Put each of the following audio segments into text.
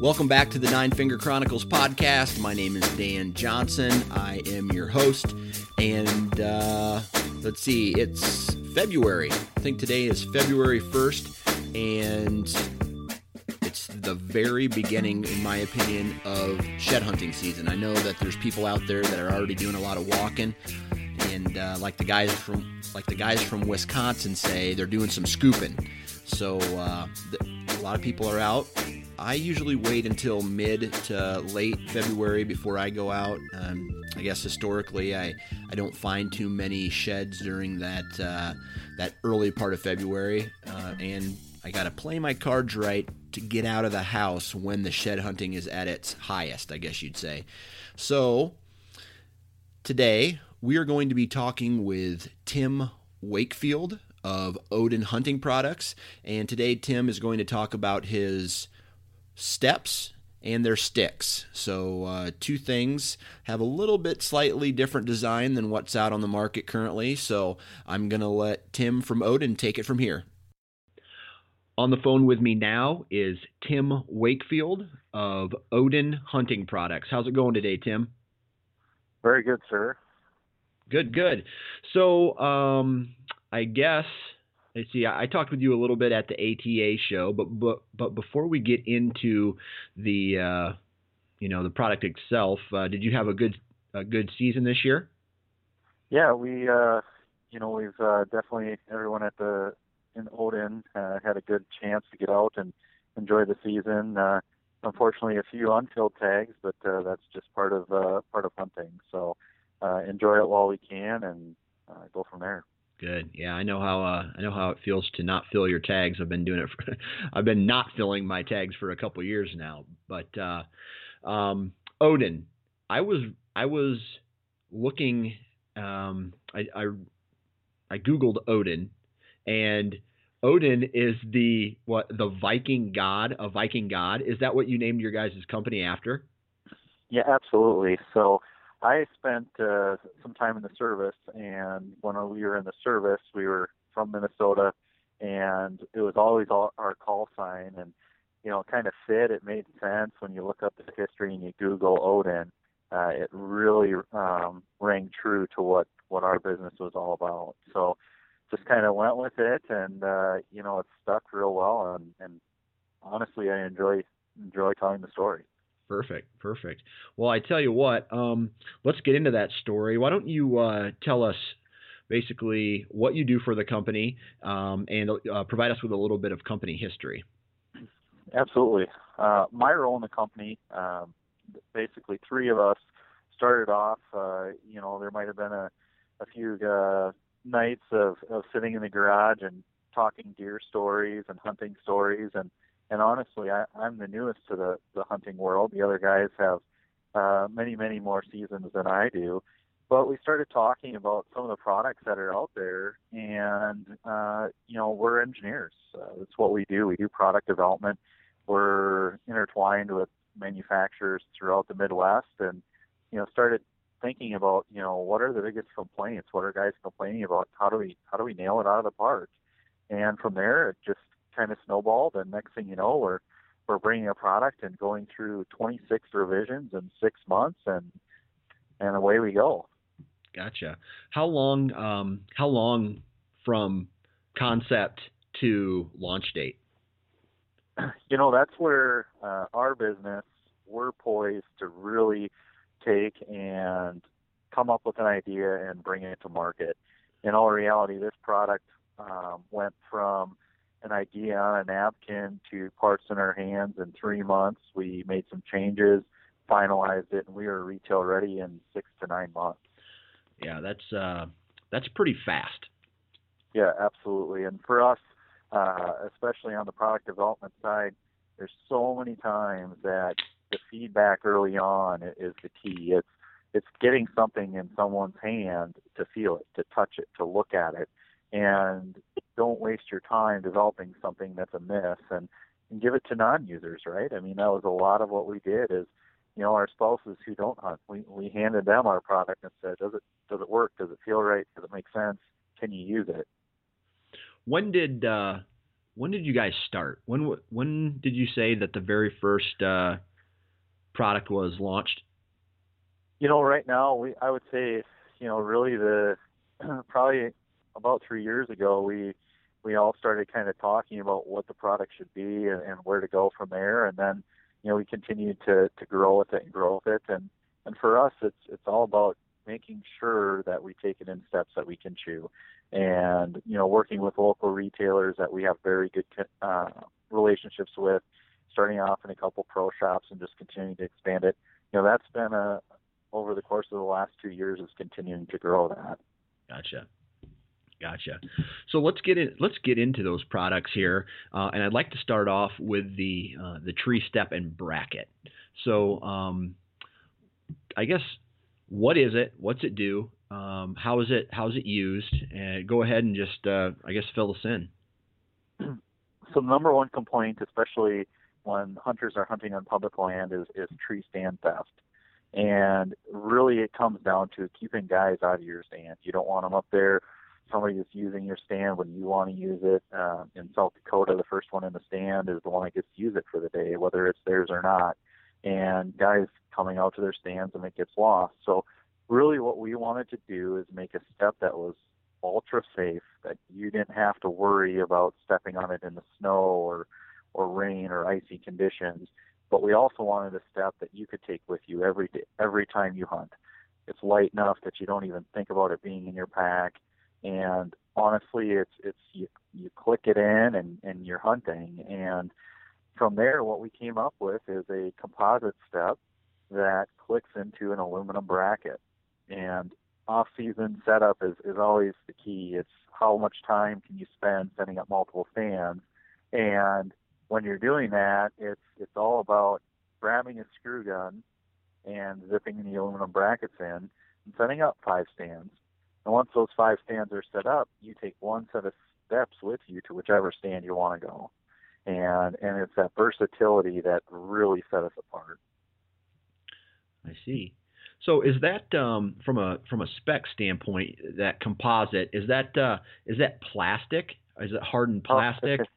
Welcome back to the Nine Finger Chronicles podcast. My name is Dan Johnson. I am your host. And uh, let's see, it's February. I think today is February 1st. And it's the very beginning, in my opinion, of shed hunting season. I know that there's people out there that are already doing a lot of walking. And uh, like the guys from like the guys from Wisconsin say, they're doing some scooping. So uh, a lot of people are out I usually wait until mid to late February before I go out. Um, I guess historically, I, I don't find too many sheds during that uh, that early part of February, uh, and I got to play my cards right to get out of the house when the shed hunting is at its highest. I guess you'd say. So today we are going to be talking with Tim Wakefield of Odin Hunting Products, and today Tim is going to talk about his steps and their sticks. So, uh, two things have a little bit slightly different design than what's out on the market currently. So, I'm going to let Tim from Odin take it from here. On the phone with me now is Tim Wakefield of Odin Hunting Products. How's it going today, Tim? Very good, sir. Good, good. So, um, I guess Let's see. I, I talked with you a little bit at the ATA show, but but but before we get into the uh, you know the product itself, uh, did you have a good a good season this year? Yeah, we uh, you know we've uh, definitely everyone at the in Odin uh, had a good chance to get out and enjoy the season. Uh, unfortunately, a few unfilled tags, but uh, that's just part of uh, part of hunting. So uh, enjoy it while we can and uh, go from there. Good. Yeah, I know how uh, I know how it feels to not fill your tags. I've been doing it. For, I've been not filling my tags for a couple years now. But uh, um, Odin, I was I was looking. Um, I, I I googled Odin, and Odin is the what the Viking god, a Viking god. Is that what you named your guys' company after? Yeah, absolutely. So I spent uh, some time in the service, and when we were in the service, we were from Minnesota, and it was always our call sign, and you know, kind of fit. It made sense when you look up the history and you Google Odin. Uh, it really um, rang true to what what our business was all about. So, just kind of went with it, and uh, you know, it stuck real well, and, and honestly, I enjoy enjoy telling the story. Perfect, perfect. Well, I tell you what, um, let's get into that story. Why don't you uh, tell us basically what you do for the company um, and uh, provide us with a little bit of company history? Absolutely. Uh, my role in the company, um, basically, three of us started off. Uh, you know, there might have been a, a few uh, nights of, of sitting in the garage and talking deer stories and hunting stories and and honestly, I, I'm the newest to the the hunting world. The other guys have uh, many, many more seasons than I do. But we started talking about some of the products that are out there, and uh, you know, we're engineers. Uh, that's what we do. We do product development. We're intertwined with manufacturers throughout the Midwest, and you know, started thinking about you know what are the biggest complaints? What are guys complaining about? How do we how do we nail it out of the park? And from there, it just kind of snowballed, and next thing you know, we're we're bringing a product and going through 26 revisions in six months, and and away we go. Gotcha. How long? Um, how long from concept to launch date? you know, that's where uh, our business we're poised to really take and come up with an idea and bring it to market. In all reality, this product um, went from an idea on a napkin to parts in our hands in three months. We made some changes, finalized it, and we were retail ready in six to nine months. Yeah, that's uh, that's pretty fast. Yeah, absolutely. And for us, uh, especially on the product development side, there's so many times that the feedback early on is the key. It's it's getting something in someone's hand to feel it, to touch it, to look at it, and don't waste your time developing something that's a amiss and, and give it to non-users, right? I mean, that was a lot of what we did is, you know, our spouses who don't hunt, we, we handed them our product and said, does it, does it work? Does it feel right? Does it make sense? Can you use it? When did, uh, when did you guys start? When, when did you say that the very first, uh, product was launched? You know, right now we I would say, you know, really the probably about three years ago we we all started kind of talking about what the product should be and, and where to go from there, and then you know we continued to to grow with it and grow with it, and and for us it's it's all about making sure that we take it in steps that we can chew, and you know working with local retailers that we have very good uh, relationships with, starting off in a couple pro shops and just continuing to expand it. You know that's been a over the course of the last two years is continuing to grow that. Gotcha. Gotcha. So let's get in. Let's get into those products here, uh, and I'd like to start off with the uh, the tree step and bracket. So, um, I guess what is it? What's it do? Um, how is it? How is it used? And go ahead and just uh, I guess fill us in. So, number one complaint, especially when hunters are hunting on public land, is is tree stand theft. And really, it comes down to keeping guys out of your stand. You don't want them up there. Somebody is using your stand when you want to use it. Uh, in South Dakota, the first one in the stand is the one that gets to use it for the day, whether it's theirs or not. And guys coming out to their stands and it gets lost. So, really, what we wanted to do is make a step that was ultra safe, that you didn't have to worry about stepping on it in the snow or or rain or icy conditions but we also wanted a step that you could take with you every day, every time you hunt. It's light enough that you don't even think about it being in your pack, and honestly, it's it's you you click it in and and you're hunting, and from there, what we came up with is a composite step that clicks into an aluminum bracket, and off-season setup is is always the key. It's how much time can you spend setting up multiple stands, and when you're doing that, it's it's all about grabbing a screw gun and zipping the aluminum brackets in and setting up five stands. And once those five stands are set up, you take one set of steps with you to whichever stand you want to go. And and it's that versatility that really set us apart. I see. So is that um, from a from a spec standpoint that composite is that uh, is that plastic? Is it hardened oh, plastic?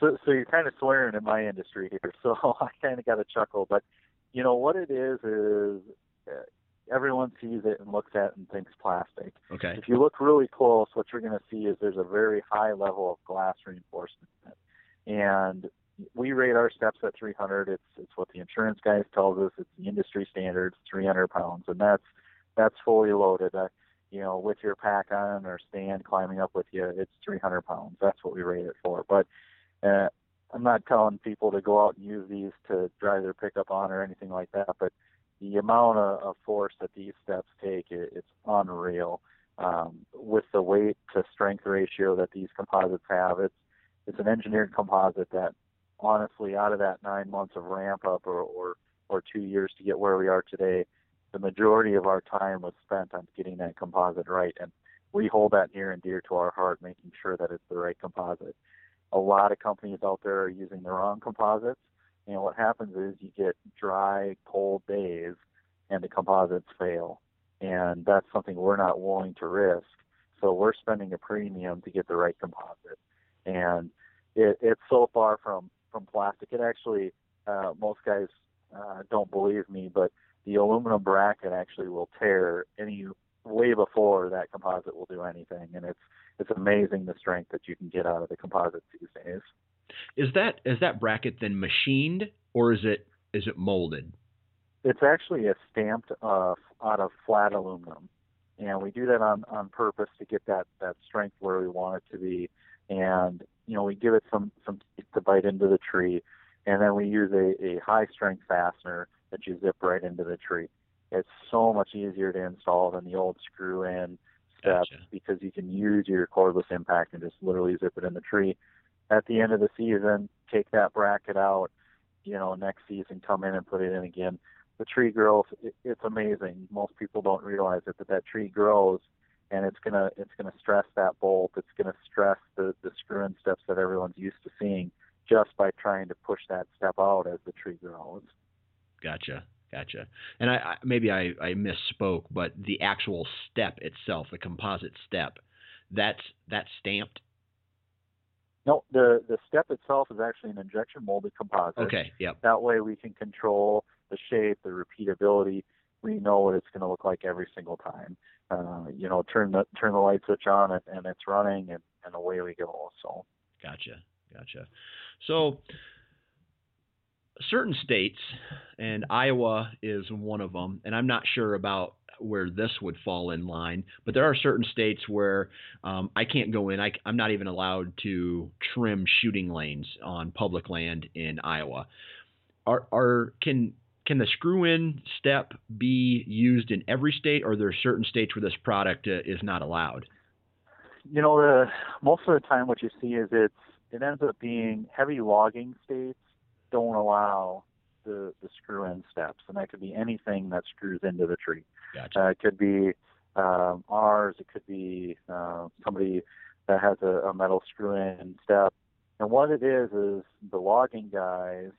So so you're kind of swearing in my industry here, so I kind of got a chuckle. But you know what it is is uh, everyone sees it and looks at it and thinks plastic. Okay. If you look really close, what you're going to see is there's a very high level of glass reinforcement in it, and we rate our steps at 300. It's it's what the insurance guys tells us. It's the industry standards, 300 pounds, and that's that's fully loaded. Uh, you know, with your pack on or stand climbing up with you, it's 300 pounds. That's what we rate it for. But uh, I'm not telling people to go out and use these to drive their pickup on or anything like that, but the amount of, of force that these steps take, it, it's unreal. Um, with the weight to strength ratio that these composites have, it's it's an engineered composite that, honestly, out of that nine months of ramp up or, or or two years to get where we are today, the majority of our time was spent on getting that composite right, and we hold that near and dear to our heart, making sure that it's the right composite a lot of companies out there are using the wrong composites. And what happens is you get dry, cold days and the composites fail. And that's something we're not willing to risk. So we're spending a premium to get the right composite. And it, it's so far from, from plastic. It actually, uh, most guys uh, don't believe me, but the aluminum bracket actually will tear any way before that composite will do anything. And it's it's amazing the strength that you can get out of the composites these days. Is that is that bracket then machined or is it is it molded? It's actually a stamped uh, out of flat aluminum, and we do that on on purpose to get that that strength where we want it to be. And you know, we give it some some to bite into the tree, and then we use a, a high strength fastener that you zip right into the tree. It's so much easier to install than the old screw in steps Gotcha. because you can use your cordless impact and just literally zip it in the tree. At the end of the season, take that bracket out. You know, next season come in and put it in again. The tree grows. It, it's amazing. Most people don't realize it, but that tree grows, and it's gonna it's gonna stress that bolt. It's gonna stress the the screw-in steps that everyone's used to seeing just by trying to push that step out as the tree grows. Gotcha. Gotcha. And I, I maybe I, I misspoke, but the actual step itself, the composite step, that's that's stamped. No, the the step itself is actually an injection molded composite. Okay. Yep. That way we can control the shape, the repeatability. We know what it's going to look like every single time. Uh, you know, turn the turn the light switch on and, and it's running, and, and away we go. So Gotcha. Gotcha. So certain states, and Iowa is one of them, and I'm not sure about where this would fall in line, but there are certain states where um, I can't go in. I, am not even allowed to trim shooting lanes on public land in Iowa. Are, are can can the screw-in step be used in every state, or are there certain states where this product uh, is not allowed? you know, the most of the time what you see is it's it ends up being heavy logging states don't allow the the screw in steps, and that could be anything that screws into the tree. Gotcha. Uh, it could be um, ours. It could be uh, somebody that has a, a metal screw in step. And what it is is the logging guys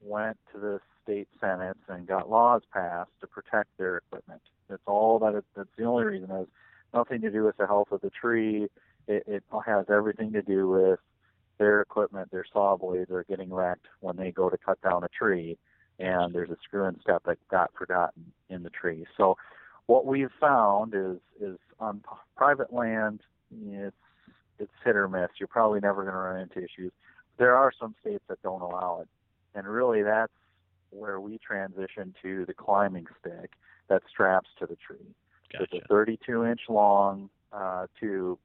went to the state senates and got laws passed to protect their equipment. That's all that. It, that's the only reason. It has nothing to do with the health of the tree. It, it has everything to do with their equipment, their saw blades are getting wrecked when they go to cut down a tree, and there's a screw in step that got forgotten in the tree. So what we've found is is on p- private land, it's it's hit or miss. You're probably never going to run into issues. There are some states that don't allow it, and really that's where we transition to the climbing stick that straps to the tree. Gotcha. It's a 32 inch long uh, tube,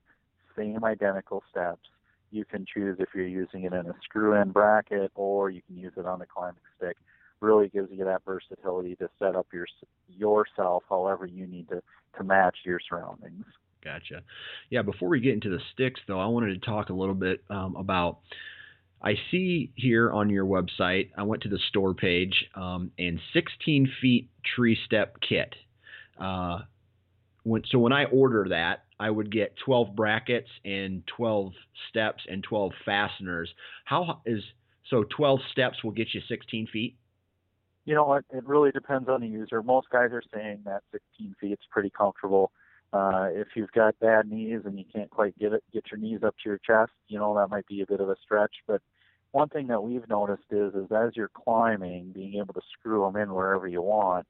same identical steps. You can choose if you're using it in a screw in bracket or you can use it on the climbing stick. Really gives you that versatility to set up your yourself however you need to to match your surroundings. Gotcha. Yeah, before we get into the sticks, though, I wanted to talk a little bit um, about. I see here on your website, I went to the store page, um, and 16 feet tree step kit. Uh, when, so when I order that, I would get 12 brackets and 12 steps and 12 fasteners. How is so 12 steps will get you 16 feet? You know what? It really depends on the user. Most guys are saying that 16 feet is pretty comfortable. Uh, if you've got bad knees and you can't quite get it, get your knees up to your chest, you know that might be a bit of a stretch. But one thing that we've noticed is, is as you're climbing, being able to screw them in wherever you want.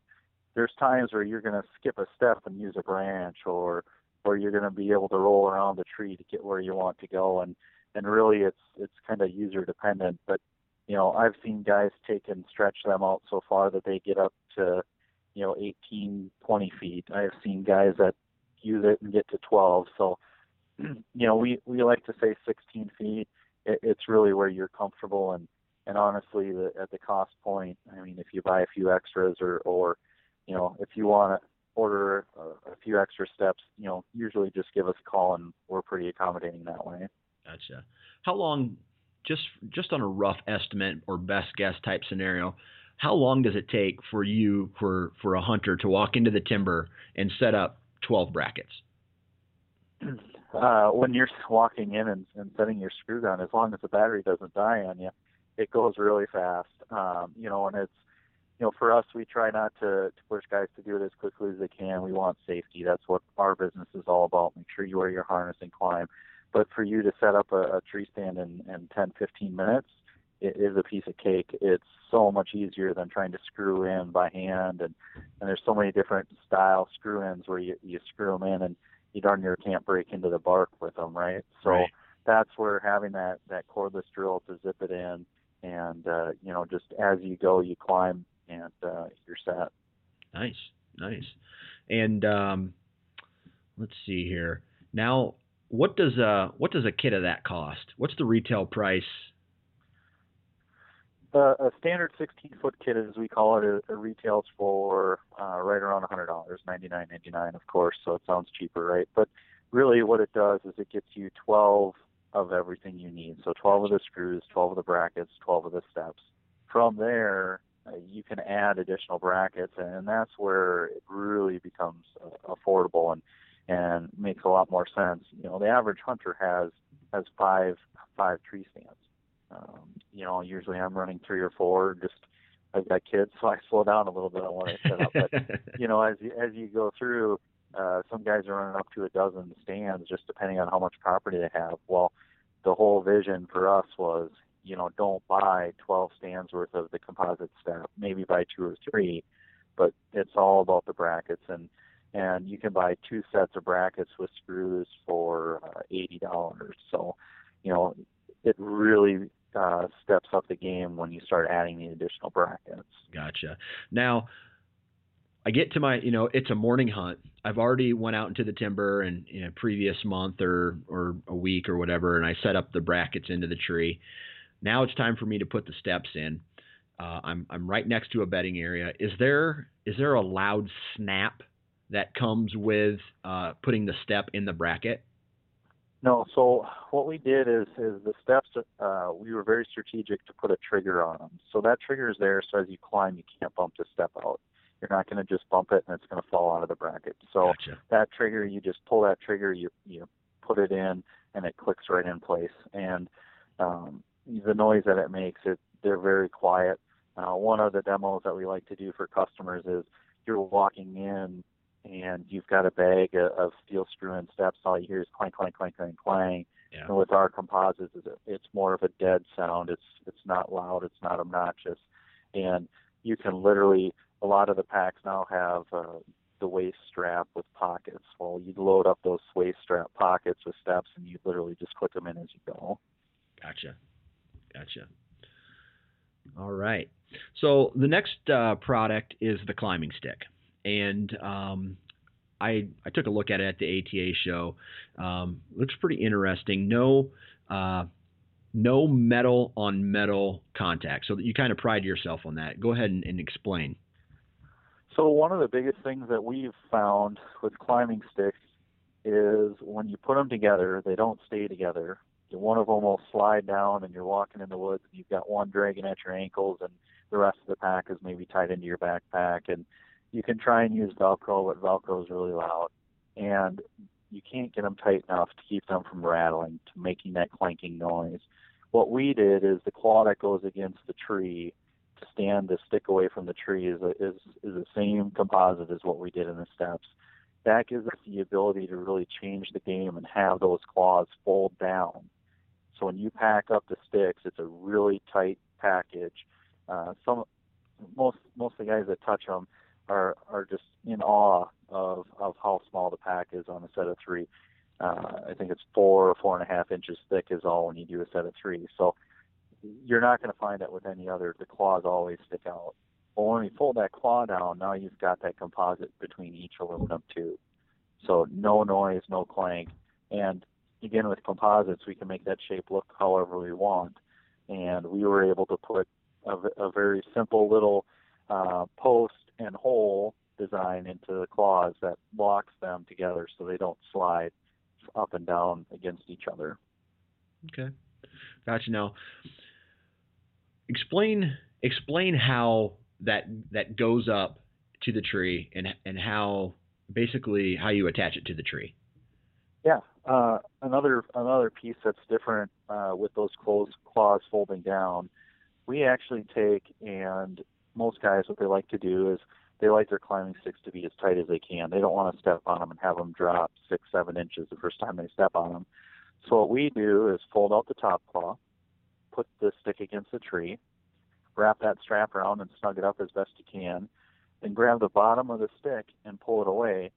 There's times where you're going to skip a step and use a branch, or or you're going to be able to roll around the tree to get where you want to go. And and really, it's it's kind of user dependent. But you know, I've seen guys take and stretch them out so far that they get up to you know 18, 20 feet. I've seen guys that use it and get to 12. So, you know, we we like to say 16 feet. It, it's really where you're comfortable, and and honestly, the, at the cost point, I mean, if you buy a few extras, or or you know, if you want to order a, a few extra steps, you know, usually just give us a call, and we're pretty accommodating that way. Gotcha. How long, just just on a rough estimate or best guess type scenario, how long does it take for you for for a hunter to walk into the timber and set up 12 brackets? Uh, when you're walking in and, and setting your screw gun, as long as the battery doesn't die on you, it goes really fast. Um, you know, and it's you know, for us, we try not to, to push guys to do it as quickly as they can. We want safety. That's what our business is all about. Make sure you wear your harness and climb. But for you to set up a, a tree stand in, in 10, 15 minutes, it is a piece of cake. It's so much easier than trying to screw in by hand, and and there's so many different style screw ins where you you screw them in and you darn near can't break into the bark with them, right? So Right. that's where having that that cordless drill to zip it in, and uh, you know, just as you go, you climb and uh, you're set. Nice, nice. And um, let's see here. Now, what does a what does a kit of that cost? What's the retail price? Uh, a standard 16 foot kit, as we call it, it, retails for uh, right around $100, $99.99, of course. So it sounds cheaper, right? But really, what it does is it gets you 12 of everything you need. So 12 of the screws, 12 of the brackets, 12 of the steps. From there, uh, you can add additional brackets, and that's where it really becomes uh, affordable and and makes a lot more sense. You know, the average hunter has has five five tree stands. Um, you know, usually I'm running three or four. Just I've got kids, so I slow down a little bit on what I set up. But you know, as as you go through, uh, some guys are running up to a dozen stands, just depending on how much property they have. Well, the whole vision for us was, you know, don't buy 12 stands worth of the composite step. Maybe buy two or three, but it's all about the brackets and and you can buy two sets of brackets with screws for uh, eighty dollars. So, you know, it really uh, steps up the game when you start adding the additional brackets. Gotcha. Now, I get to my, you know, it's a morning hunt. I've already went out into the timber and previous month or or a week or whatever, and I set up the brackets into the tree. Now it's time for me to put the steps in. Uh, I'm I'm right next to a bedding area. Is there is there a loud snap that comes with uh, putting the step in the bracket? No. So what we did is is the steps. Uh, we were very strategic to put a trigger on them. So that trigger is there, so as you climb, you can't bump the step out. You're not going to just bump it and it's going to fall out of the bracket. So gotcha. that trigger, you just pull that trigger, you you put it in, and it clicks right in place. And um, the noise that it makes, it they're very quiet. Uh, one of the demos that we like to do for customers is you're walking in and you've got a bag of steel screw and steps. All you hear is clank, clank, clank, clank, clank. Yeah. And with our composites, it's more of a dead sound. It's it's not loud. It's not obnoxious, and you can literally. A lot of the packs now have uh, the waist strap with pockets. Well, you load up those waist strap pockets with steps, and you literally just click them in as you go. Gotcha, gotcha. All right. So the next uh, product is the climbing stick and um, I I took a look at it at the ATA show. Um, looks pretty interesting. No. Uh, no metal on metal contact. So you kind of pride yourself on that. Go ahead and, and explain. So one of the biggest things that we've found with climbing sticks is when you put them together, they don't stay together. One of them will slide down, and you're walking in the woods, and you've got one dragging at your ankles, and the rest of the pack is maybe tied into your backpack, and you can try and use Velcro, but Velcro is really loud, and you can't get them tight enough to keep them from rattling, to making that clanking noise. What we did is the claw that goes against the tree to stand the stick away from the tree is a, is is the same composite as what we did in the steps. That gives us the ability to really change the game and have those claws fold down. So when you pack up the sticks, it's a really tight package. Uh, some most most of the guys that touch them are are just in awe of of how small the pack is on a set of three. Uh, I think it's four or four and a half inches thick is all when you do a set of three. So you're not going to find that with any other. The claws always stick out. But when you fold that claw down, now you've got that composite between each aluminum tube. So no noise, no clank. And again, with composites, we can make that shape look however we want. And we were able to put a, a very simple little uh, post and hole design into the claws that locks them together so they don't slide up and down against each other. Okay, gotcha. Now, explain explain how that that goes up to the tree and and how basically how you attach it to the tree. Yeah, uh, another another piece that's different uh, with those closed claws folding down. We actually take and most guys what they like to do is they like their climbing sticks to be as tight as they can. They don't want to step on them and have them drop six, seven inches the first time they step on them. So what we do is fold out the top claw, put the stick against the tree, wrap that strap around and snug it up as best you can, then grab the bottom of the stick and pull it away.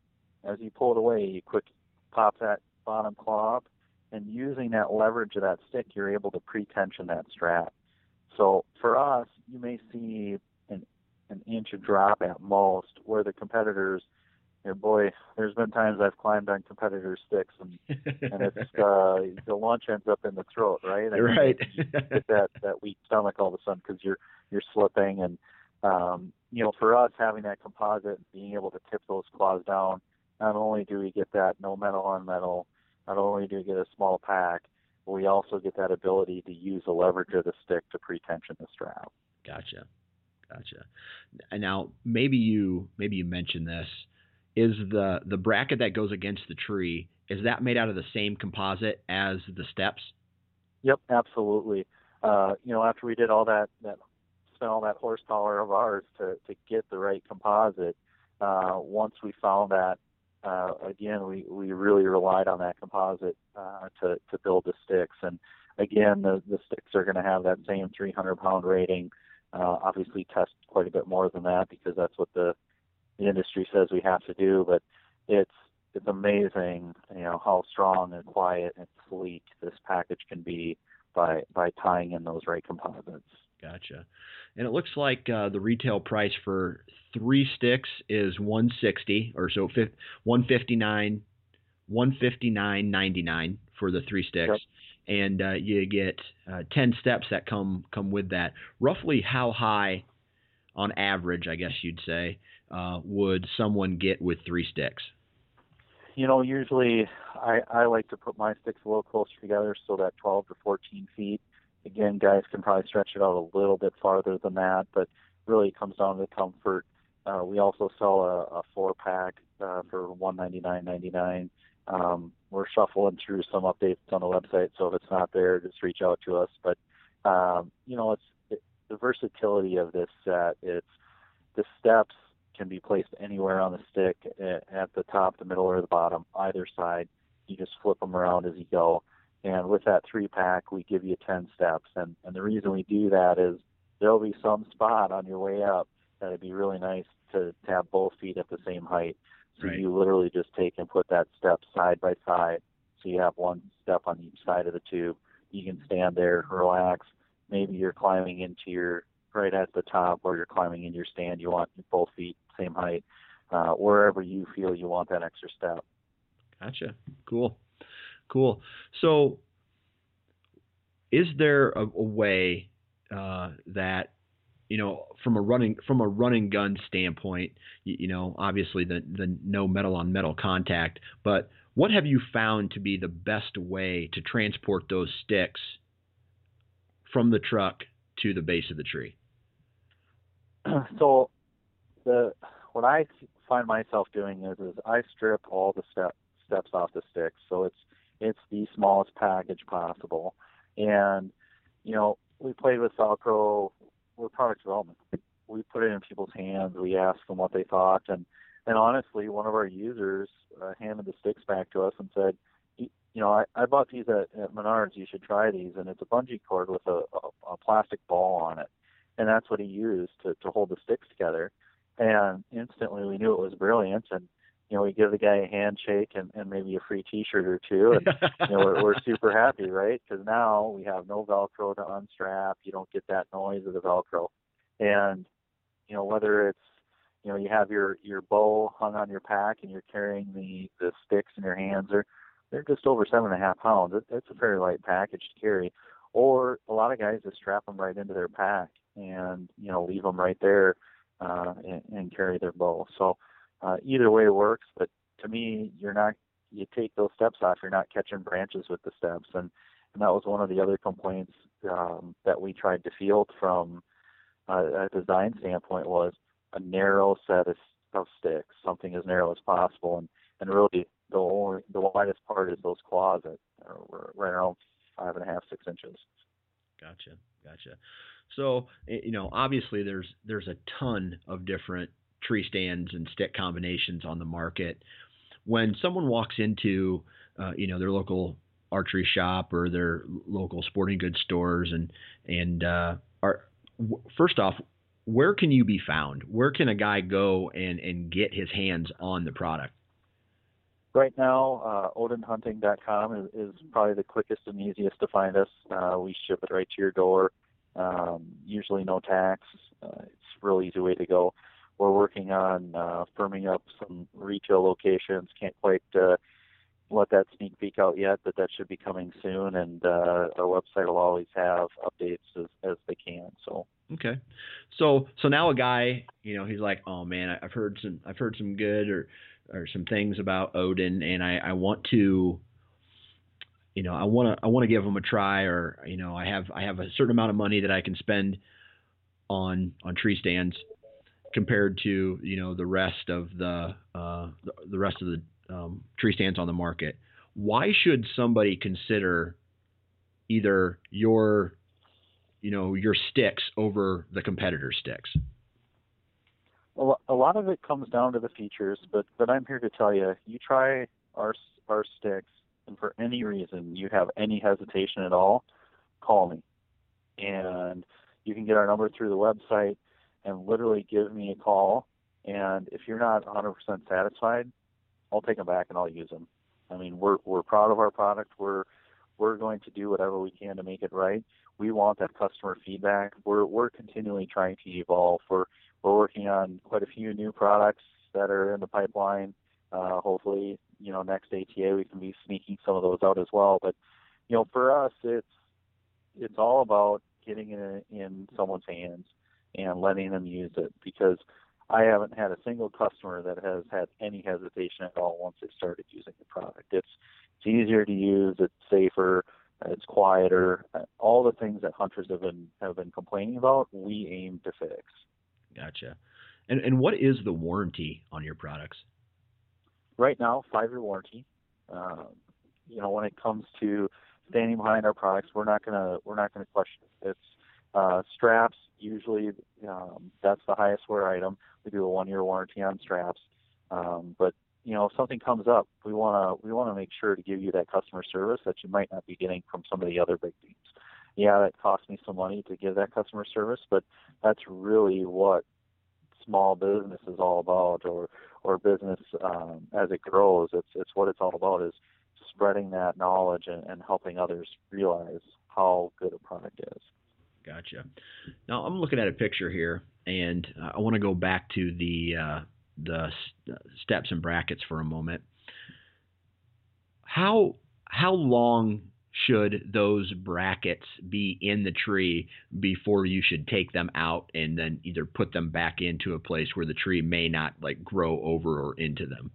As you pull it away, you quick pop that bottom claw up, and using that leverage of that stick, you're able to pre-tension that strap. So for us, you may see an inch of drop at most, where the competitors, you know, boy, there's been times I've climbed on competitors' sticks and and it's uh, the lunch ends up in the throat, right? And right. you get that that weak stomach all of a sudden because you're you're slipping and um, you know, for us having that composite, and being able to tip those claws down, not only do we get that no metal on metal, not only do we get a small pack, but we also get that ability to use the leverage of the stick to pre-tension the strap. Gotcha, gotcha. And now maybe you maybe you mentioned this. Is the the bracket that goes against the tree is that made out of the same composite as the steps? Yep, absolutely. Uh, you know, after we did all that that spent all that horsepower of ours to to get the right composite, uh, once we found that, uh, again, we we really relied on that composite uh, to to build the sticks. And again, the the sticks are going to have that same 300 pound rating. Uh, obviously, test quite a bit more than that because that's what the the industry says we have to do. But it's it's amazing, you know, how strong and quiet and sleek this package can be by by tying in those right composites. Gotcha. And it looks like uh, the retail price for three sticks is 160 or so 159 159.99 for the three sticks. Yep. And uh, you get uh, 10 steps that come come with that. Roughly how high on average, I guess you'd say, uh, would someone get with three sticks? You know, usually I, I like to put my sticks a little closer together so that 12 to 14 feet. Again, guys can probably stretch it out a little bit farther than that, but really it comes down to comfort. Uh, we also sell a, a four pack uh, for 199.99. Um, we're shuffling through some updates on the website, so if it's not there, just reach out to us. But um, you know, it's it, the versatility of this set. It's the steps can be placed anywhere on the stick at the top, the middle, or the bottom, either side. You just flip them around as you go. And with that three pack, we give you 10 steps. And, and the reason we do that is there'll be some spot on your way up that'd be really nice to, to have both feet at the same height. So right. you literally just take and put that step side by side. So you have one step on each side of the tube. You can stand there, relax. Maybe you're climbing into your right at the top or you're climbing in your stand. You want both feet same height, uh, wherever you feel you want that extra step. Gotcha. Cool. Cool. So, is there a, a way uh, that you know from a running from a running gun standpoint, you, you know, obviously the the no metal on metal contact, but what have you found to be the best way to transport those sticks from the truck to the base of the tree? So the what I find myself doing is is I strip all the step, steps off the sticks, so it's it's the smallest package possible. And you know, we played with Velcro. We're product development. We put it in people's hands. We asked them what they thought, and and honestly, one of our users uh, handed the sticks back to us and said, you know, I, I bought these at, at Menards. You should try these, and it's a bungee cord with a, a, a plastic ball on it, and that's what he used to to hold the sticks together and instantly we knew it was brilliant and you know we give the guy a handshake and, and maybe a free t-shirt or two and you know we're, we're super happy right? Because now we have no velcro to unstrap. You don't get that noise of the velcro. And you know whether it's you know you have your your bow hung on your pack and you're carrying the the sticks in your hands they're they're just over seven and a half pounds. It, it's a very light package to carry. Or a lot of guys just strap them right into their pack and you know leave them right there uh, and, and carry their bow. So uh, either way works, but to me, you're not you take those steps off, you're not catching branches with the steps, and and that was one of the other complaints um, that we tried to field from uh, a design standpoint was a narrow set of, of sticks, something as narrow as possible, and and really the only the widest part is those claws that are right around five and a half six inches. Gotcha, gotcha. So you know, obviously there's there's a ton of different tree stands and stick combinations on the market. When someone walks into uh, you know their local archery shop or their local sporting goods stores and and uh, are first off, where can you be found? Where can a guy go and and get his hands on the product? right now, uh, odinhunting.com is, is probably the quickest and easiest to find us. Uh, we ship it right to your door. Um, usually no tax. Uh, it's a real easy way to go. We're working on uh, firming up some retail locations. Can't quite uh, let that sneak peek out yet, but that should be coming soon. And uh, our website will always have updates as, as they can. So okay, so so now a guy, you know, he's like, oh man, I've heard some, I've heard some good or or some things about Odin, and I, I want to, you know, I want to I want to give them a try, or you know, I have I have a certain amount of money that I can spend on on tree stands compared to you know the rest of the uh, the, rest of the um, tree stands on the market. Why should somebody consider either your you know your sticks over the competitor sticks? Well, a lot of it comes down to the features, but but I'm here to tell you, you try our our sticks, and for any reason you have any hesitation at all, call me, and you can get our number through the website, and literally give me a call. And if you're not 100% satisfied, I'll take them back and I'll use them. I mean, we're we're proud of our product. We're we're going to do whatever we can to make it right. We want that customer feedback. We're we're continually trying to evolve. We're we're working on quite a few new products that are in the pipeline. Uh, hopefully, you know, next ATA we can be sneaking some of those out as well. But you know, for us, it's it's all about getting it in someone's hands and letting them use it because I haven't had a single customer that has had any hesitation at all once they started using the product. It's it's easier to use, it's safer, it's quieter. All the things that hunters have been have been complaining about, we aim to fix. Gotcha. And and what is the warranty on your products? Right now, five year warranty. Um, you know, when it comes to standing behind our products, we're not gonna we're not gonna question it. It's uh, straps. Usually, um, that's the highest wear item. We do a one year warranty on straps. Um, but you know, if something comes up, we wanna we wanna make sure to give you that customer service that you might not be getting from some of the other big teams yeah, that cost me some money to give that customer service, but that's really what small business is all about, or or business um, as it grows. It's it's what it's all about is spreading that knowledge and, and helping others realize how good a product is. Gotcha. Now I'm looking at a picture here, and I want to go back to the uh, the steps and brackets for a moment. How how long should those brackets be in the tree before you should take them out and then either put them back into a place where the tree may not like grow over or into them?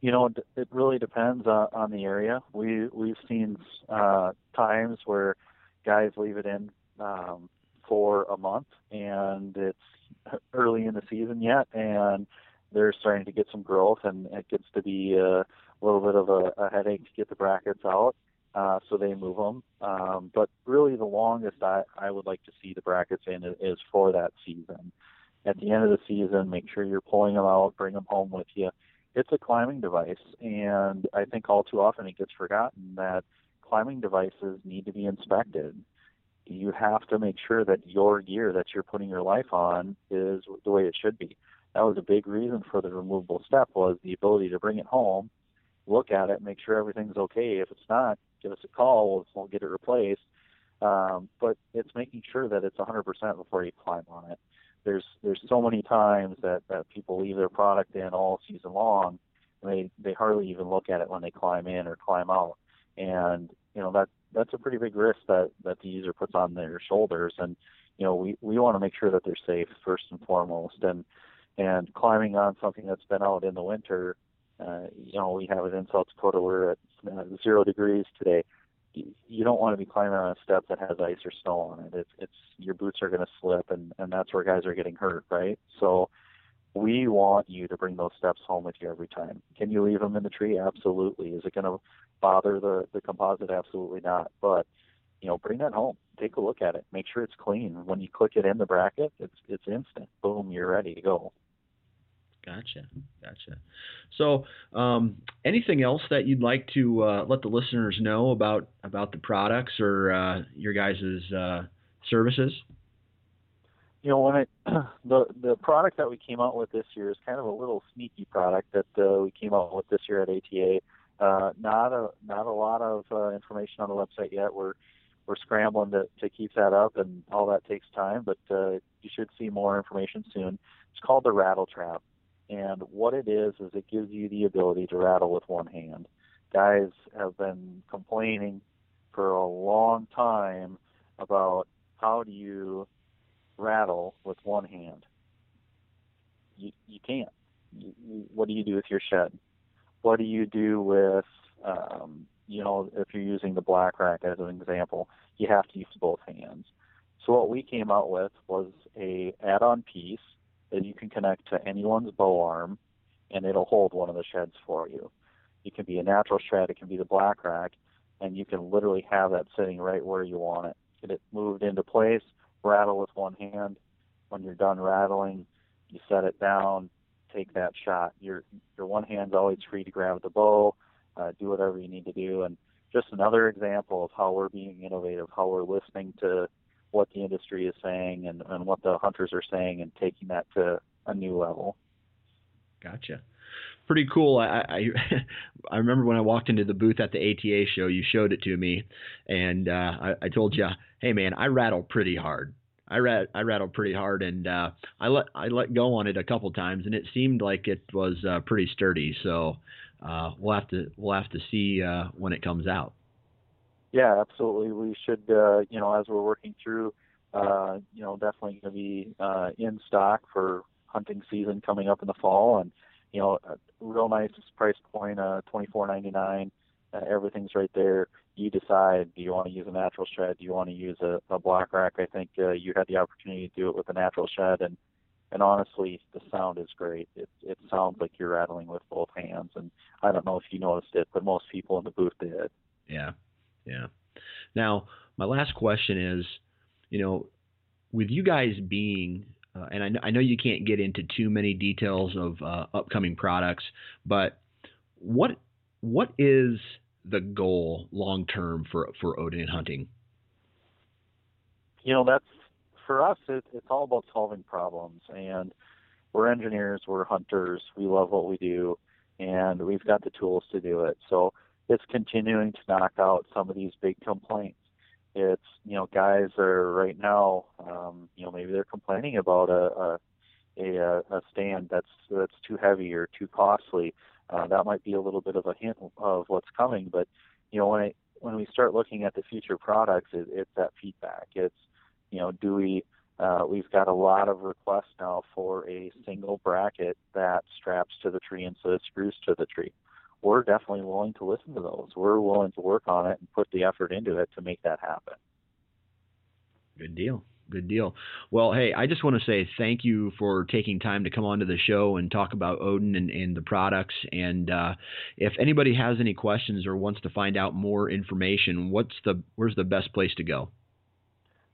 You know, it really depends on, on the area. We we've seen uh, times where guys leave it in um, for a month and it's early in the season yet, and they're starting to get some growth, and it gets to be a little bit of a, a headache to get the brackets out uh, so they move them. Um, but really, the longest I, I would like to see the brackets in is for that season. At the end of the season, make sure you're pulling them out, bring them home with you. It's a climbing device, and I think all too often it gets forgotten that climbing devices need to be inspected. You have to make sure that your gear that you're putting your life on is the way it should be. That was a big reason for the removable step was the ability to bring it home, look at it, make sure everything's okay. If it's not, give us a call. We'll, get it replaced. Um, but it's making sure that it's 100% before you climb on it. There's there's so many times that, that people leave their product in all season long. And they they hardly even look at it when they climb in or climb out, and you know that that's a pretty big risk that that the user puts on their shoulders. And you know we we want to make sure that they're safe first and foremost. And and climbing on something that's been out in the winter uh, you know, we have it in South Dakota. We're at uh, zero degrees today. You don't want to be climbing on a step that has ice or snow on it. It's, it's your boots are going to slip, and and that's where guys are getting hurt, right? So we want you to bring those steps home with you every time. Can you leave them in the tree? Absolutely. Is it going to bother the the composite? Absolutely not. But you know, bring that home. Take a look at it. Make sure it's clean. When you click it in the bracket, it's it's instant. Boom, you're ready to go. Gotcha, gotcha. So, um, anything else that you'd like to uh, let the listeners know about about the products or uh, your guys' uh, services? You know, when it the the product that we came out with this year is kind of a little sneaky product that uh, we came out with this year at ATA. Uh, not a not a lot of uh, information on the website yet. We're we're scrambling to, to keep that up, and all that takes time. But uh, you should see more information soon. It's called the Rattle Trap, and what it is is it gives you the ability to rattle with one hand. Guys have been complaining for a long time about how do you rattle with one hand. You you can't. You, you, what do you do with your shed? What do you do with um, you know if you're using the black rack as an example? You have to use both hands. So what we came out with was a add-on piece that you can connect to anyone's bow arm, and it'll hold one of the sheds for you. It can be a natural shed, it can be the black rack, and you can literally have that sitting right where you want it. Get it moved into place, rattle with one hand. When you're done rattling, you set it down, take that shot. Your your one hand's always free to grab the bow, uh, do whatever you need to do. And just another example of how we're being innovative, how we're listening to what the industry is saying and, and what the hunters are saying and taking that to a new level. Gotcha. Pretty cool. I, I I remember when I walked into the booth at the ATA show, you showed it to me, and uh, I, I told you, hey man, I rattle pretty hard. I rat I rattled pretty hard, and uh, I let I let go on it a couple times, and it seemed like it was uh, pretty sturdy. So uh, we'll have to we'll have to see uh, when it comes out. Yeah, absolutely. We should, uh, you know, as we're working through, uh, you know, definitely going to be uh, in stock for hunting season coming up in the fall, and you know, real nice price point, uh, twenty four ninety nine. Uh, everything's right there. You decide: do you want to use a natural shed? Do you want to use a, a black rack? I think uh, you had the opportunity to do it with a natural shed, and and honestly, the sound is great. It it sounds like you're rattling with both hands, and I don't know if you noticed it, but most people in the booth did. Yeah, yeah. Now, my last question is, you know, with you guys being uh, and I know, I know you can't get into too many details of uh, upcoming products, but what what is the goal long term for for Odin hunting? You know, that's for us. It, it's all about solving problems, and we're engineers, we're hunters, we love what we do, and we've got the tools to do it. So it's continuing to knock out some of these big complaints. It's you know guys are right now um, you know maybe they're complaining about a, a a a stand that's that's too heavy or too costly. Uh, that might be a little bit of a hint of what's coming. But you know when I, when we start looking at the future products, it, it's that feedback. It's you know do we uh, we've got a lot of requests now for a single bracket that straps to the tree instead of screws to the tree we're definitely willing to listen to those. We're willing to work on it and put the effort into it to make that happen. Good deal. Good deal. Well, hey, I just want to say thank you for taking time to come onto the show and talk about Odin and, and the products. And uh, if anybody has any questions or wants to find out more information, what's the where's the best place to go?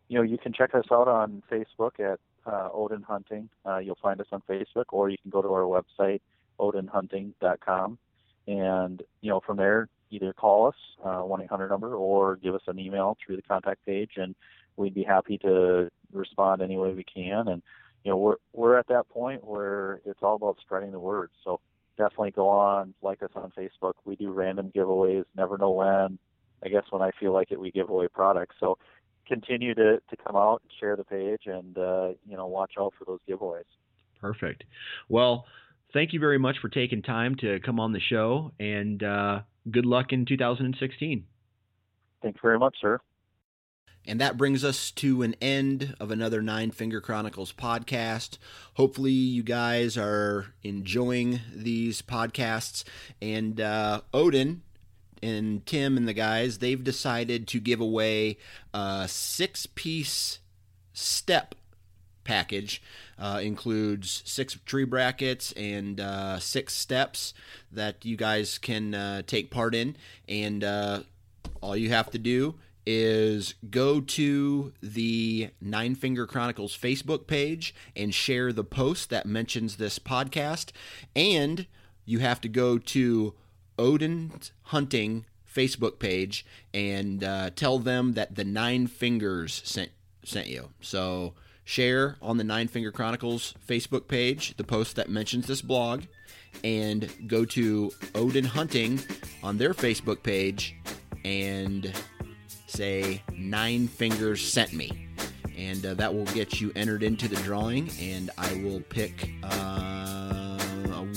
You know, you can check us out on Facebook at uh, Odin Hunting. Uh, you'll find us on Facebook, or you can go to our website, odinhunting.com and you know from there either call us uh, one eight hundred number or give us an email through the contact page, and we'd be happy to respond any way we can. And you know we're we're at that point where it's all about spreading the word. So definitely go on, like us on Facebook. We do random giveaways. Never know when. I guess when I feel like it, we give away products. So continue to, to come out and share the page and uh, you know watch out for those giveaways. Perfect. Well, thank you very much for taking time to come on the show, and uh, good luck in 2016. Thanks very much, sir. And that brings us to an end of another Nine Finger Chronicles podcast. Hopefully, you guys are enjoying these podcasts. And uh, Odin and Tim and the guys, they've decided to give away a six piece step package uh, includes six tree brackets and uh, six steps that you guys can uh, take part in. And uh, all you have to do is go to the Nine Finger Chronicles Facebook page and share the post that mentions this podcast. And you have to go to Odin Hunting Facebook page and uh, tell them that the Nine Fingers sent sent you. So share on the Nine Finger Chronicles Facebook page the post that mentions this blog, and go to Odin Hunting on their Facebook page and say Nine Fingers sent me. And uh, that will get you entered into the drawing, and I will pick uh,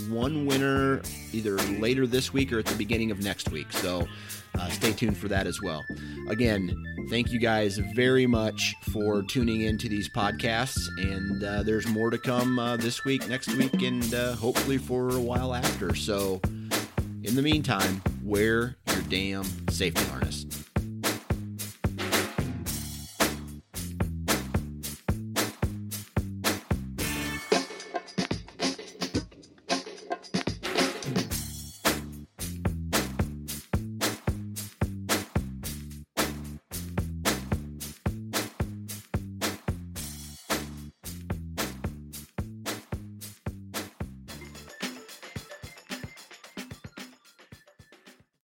one winner either later this week or at the beginning of next week. So uh, stay tuned for that as well. Again, thank you guys very much for tuning into these podcasts, and uh, there's more to come uh, this week, next week, and uh, hopefully for a while after. So, in the meantime, wear your damn safety harness.